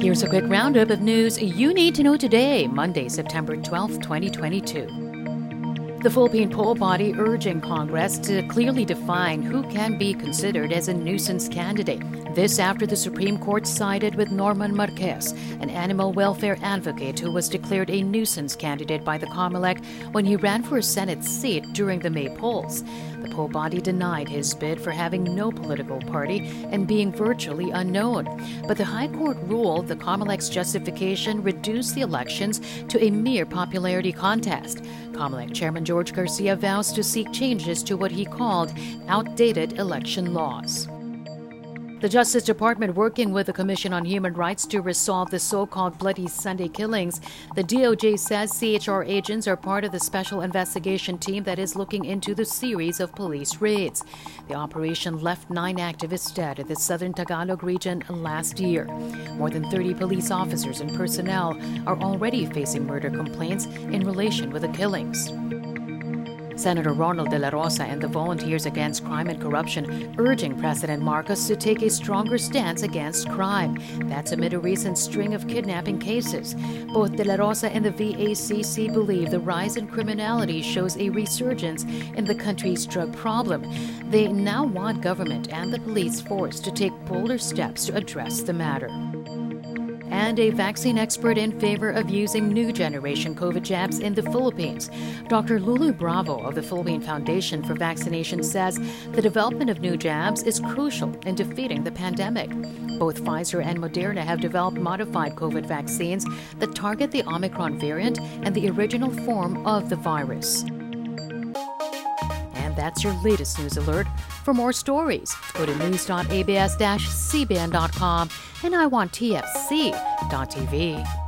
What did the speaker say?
Here's a quick roundup of news you need to know today, Monday, September 12, 2022. The Philippine poll body urging Congress to clearly define who can be considered as a nuisance candidate. This after the Supreme Court sided with Norman Marquez, an animal welfare advocate who was declared a nuisance candidate by the COMELEC when he ran for a Senate seat during the May polls. The poll body denied his bid for having no political party and being virtually unknown. But the High Court ruled the COMELEC's justification reduced the elections to a mere popularity contest. COMELEC Chairman George Garcia vows to seek changes to what he called outdated election laws. The Justice Department working with the Commission on Human Rights to resolve the so called Bloody Sunday killings. The DOJ says CHR agents are part of the special investigation team that is looking into the series of police raids. The operation left nine activists dead in the southern Tagalog region last year. More than 30 police officers and personnel are already facing murder complaints in relation with the killings. Senator Ronald De La Rosa and the Volunteers Against Crime and Corruption urging President Marcos to take a stronger stance against crime. That's amid a recent string of kidnapping cases. Both De La Rosa and the VACC believe the rise in criminality shows a resurgence in the country's drug problem. They now want government and the police force to take bolder steps to address the matter and a vaccine expert in favor of using new generation COVID jabs in the Philippines. Dr. Lulu Bravo of the Philippine Foundation for Vaccination says the development of new jabs is crucial in defeating the pandemic. Both Pfizer and Moderna have developed modified COVID vaccines that target the Omicron variant and the original form of the virus. And that's your latest news alert. For more stories, go to news.abs-cbn.com and iwanttfc.tv.